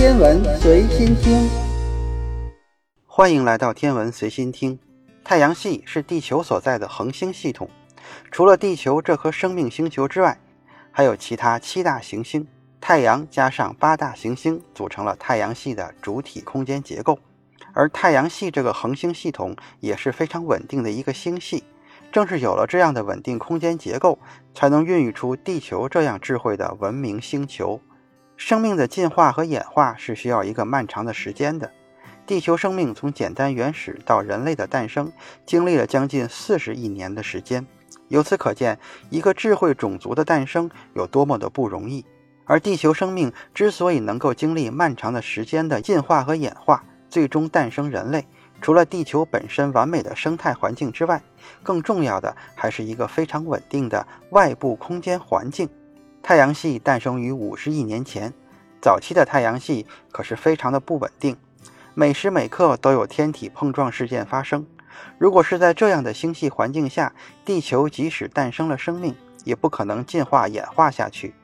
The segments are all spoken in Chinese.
天文随心听，欢迎来到天文随心听。太阳系是地球所在的恒星系统，除了地球这颗生命星球之外，还有其他七大行星，太阳加上八大行星组成了太阳系的主体空间结构。而太阳系这个恒星系统也是非常稳定的一个星系。正是有了这样的稳定空间结构，才能孕育出地球这样智慧的文明星球。生命的进化和演化是需要一个漫长的时间的。地球生命从简单原始到人类的诞生，经历了将近四十亿年的时间。由此可见，一个智慧种族的诞生有多么的不容易。而地球生命之所以能够经历漫长的时间的进化和演化，最终诞生人类。除了地球本身完美的生态环境之外，更重要的还是一个非常稳定的外部空间环境。太阳系诞生于五十亿年前，早期的太阳系可是非常的不稳定，每时每刻都有天体碰撞事件发生。如果是在这样的星系环境下，地球即使诞生了生命，也不可能进化演化下去，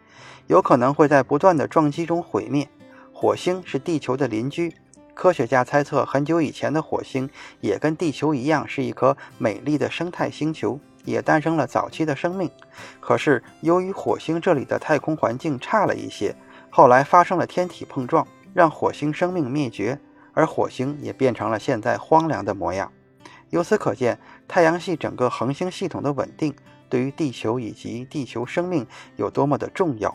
有可能会在不断的撞击中毁灭。火星是地球的邻居。科学家猜测，很久以前的火星也跟地球一样，是一颗美丽的生态星球，也诞生了早期的生命。可是，由于火星这里的太空环境差了一些，后来发生了天体碰撞，让火星生命灭绝，而火星也变成了现在荒凉的模样。由此可见，太阳系整个恒星系统的稳定，对于地球以及地球生命有多么的重要。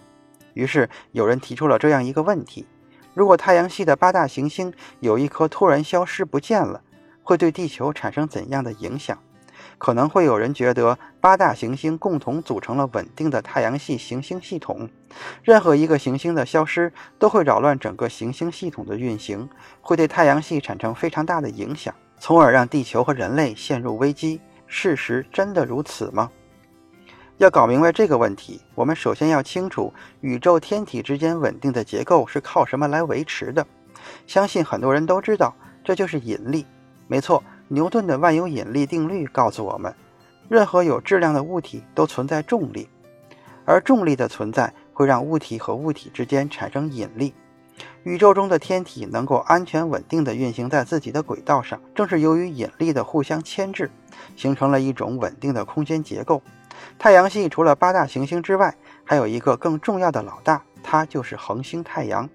于是，有人提出了这样一个问题。如果太阳系的八大行星有一颗突然消失不见了，会对地球产生怎样的影响？可能会有人觉得，八大行星共同组成了稳定的太阳系行星系统，任何一个行星的消失都会扰乱整个行星系统的运行，会对太阳系产生非常大的影响，从而让地球和人类陷入危机。事实真的如此吗？要搞明白这个问题，我们首先要清楚宇宙天体之间稳定的结构是靠什么来维持的。相信很多人都知道，这就是引力。没错，牛顿的万有引力定律告诉我们，任何有质量的物体都存在重力，而重力的存在会让物体和物体之间产生引力。宇宙中的天体能够安全稳定地运行在自己的轨道上，正是由于引力的互相牵制，形成了一种稳定的空间结构。太阳系除了八大行星之外，还有一个更重要的老大，它就是恒星太阳。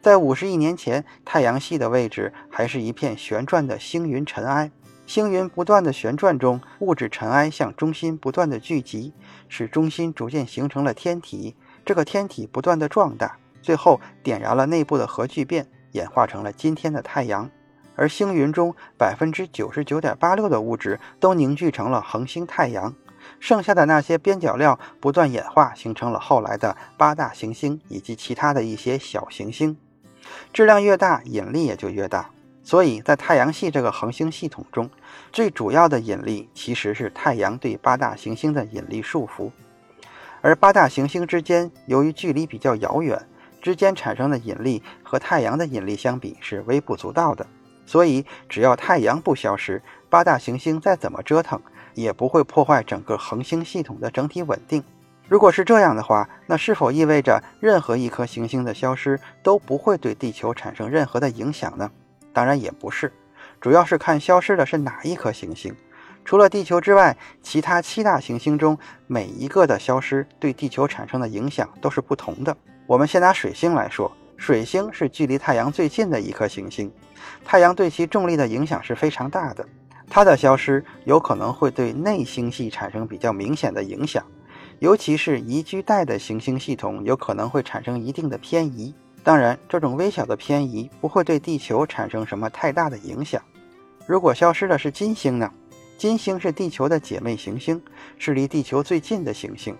在五十亿年前，太阳系的位置还是一片旋转的星云尘埃。星云不断的旋转中，物质尘埃向中心不断的聚集，使中心逐渐形成了天体。这个天体不断的壮大，最后点燃了内部的核聚变，演化成了今天的太阳。而星云中百分之九十九点八六的物质都凝聚成了恒星太阳。剩下的那些边角料不断演化，形成了后来的八大行星以及其他的一些小行星。质量越大，引力也就越大。所以在太阳系这个恒星系统中，最主要的引力其实是太阳对八大行星的引力束缚。而八大行星之间由于距离比较遥远，之间产生的引力和太阳的引力相比是微不足道的。所以只要太阳不消失，八大行星再怎么折腾。也不会破坏整个恒星系统的整体稳定。如果是这样的话，那是否意味着任何一颗行星的消失都不会对地球产生任何的影响呢？当然也不是，主要是看消失的是哪一颗行星。除了地球之外，其他七大行星中每一个的消失对地球产生的影响都是不同的。我们先拿水星来说，水星是距离太阳最近的一颗行星，太阳对其重力的影响是非常大的。它的消失有可能会对内星系产生比较明显的影响，尤其是宜居带的行星系统有可能会产生一定的偏移。当然，这种微小的偏移不会对地球产生什么太大的影响。如果消失的是金星呢？金星是地球的姐妹行星，是离地球最近的行星，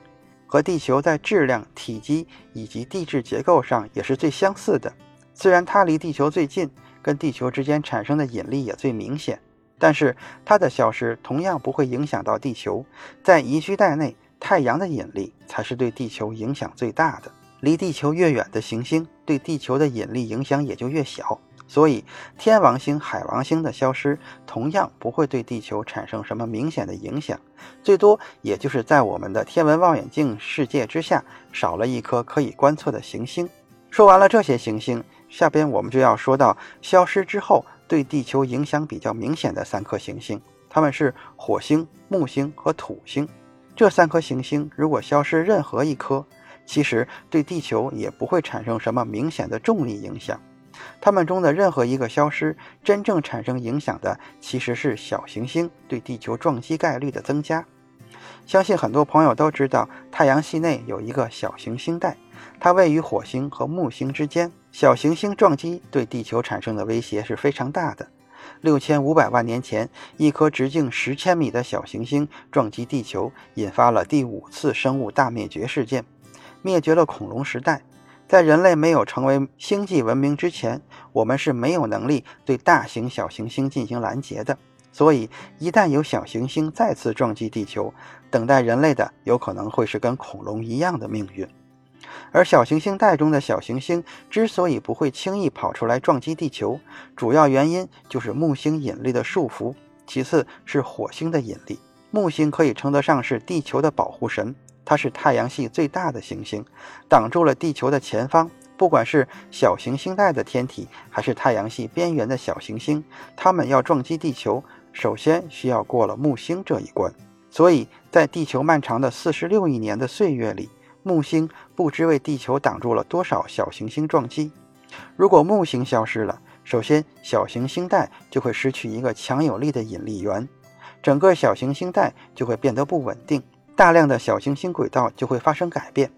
和地球在质量、体积以及地质结构上也是最相似的。虽然它离地球最近，跟地球之间产生的引力也最明显。但是它的消失同样不会影响到地球，在宜居带内，太阳的引力才是对地球影响最大的。离地球越远的行星，对地球的引力影响也就越小。所以，天王星、海王星的消失同样不会对地球产生什么明显的影响，最多也就是在我们的天文望远镜世界之下少了一颗可以观测的行星。说完了这些行星，下边我们就要说到消失之后对地球影响比较明显的三颗行星，它们是火星、木星和土星。这三颗行星如果消失任何一颗，其实对地球也不会产生什么明显的重力影响。它们中的任何一个消失，真正产生影响的其实是小行星对地球撞击概率的增加。相信很多朋友都知道，太阳系内有一个小行星带。它位于火星和木星之间，小行星撞击对地球产生的威胁是非常大的。六千五百万年前，一颗直径十千米的小行星撞击地球，引发了第五次生物大灭绝事件，灭绝了恐龙时代。在人类没有成为星际文明之前，我们是没有能力对大型小行星进行拦截的。所以，一旦有小行星再次撞击地球，等待人类的有可能会是跟恐龙一样的命运。而小行星带中的小行星之所以不会轻易跑出来撞击地球，主要原因就是木星引力的束缚，其次是火星的引力。木星可以称得上是地球的保护神，它是太阳系最大的行星，挡住了地球的前方。不管是小行星带的天体，还是太阳系边缘的小行星，它们要撞击地球，首先需要过了木星这一关。所以在地球漫长的四十六亿年的岁月里，木星不知为地球挡住了多少小行星撞击。如果木星消失了，首先小行星带就会失去一个强有力的引力源，整个小行星带就会变得不稳定，大量的小行星轨道就会发生改变。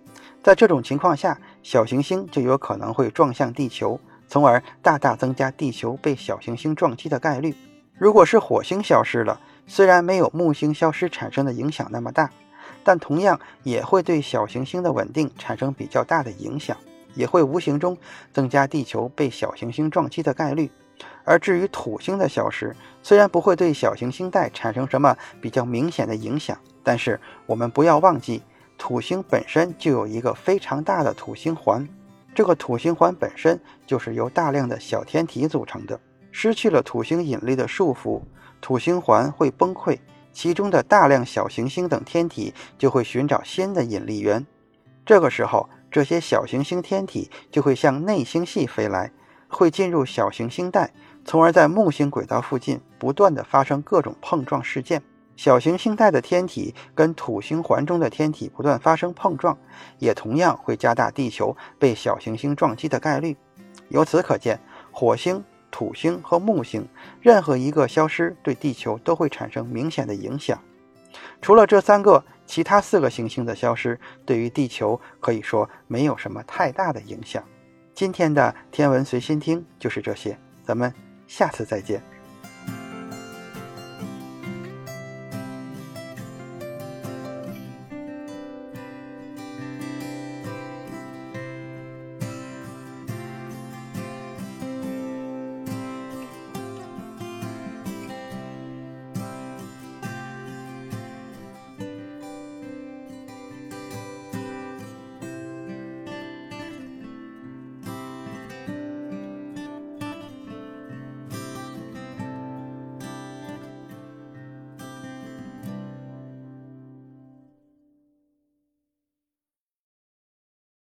在这种情况下，小行星就有可能会撞向地球，从而大大增加地球被小行星撞击的概率。如果是火星消失了，虽然没有木星消失产生的影响那么大。但同样也会对小行星的稳定产生比较大的影响，也会无形中增加地球被小行星撞击的概率。而至于土星的消失，虽然不会对小行星带产生什么比较明显的影响，但是我们不要忘记，土星本身就有一个非常大的土星环，这个土星环本身就是由大量的小天体组成的。失去了土星引力的束缚，土星环会崩溃。其中的大量小行星等天体就会寻找新的引力源，这个时候，这些小行星天体就会向内星系飞来，会进入小行星带，从而在木星轨道附近不断的发生各种碰撞事件。小行星带的天体跟土星环中的天体不断发生碰撞，也同样会加大地球被小行星撞击的概率。由此可见，火星。土星和木星任何一个消失，对地球都会产生明显的影响。除了这三个，其他四个行星的消失对于地球可以说没有什么太大的影响。今天的天文随心听就是这些，咱们下次再见。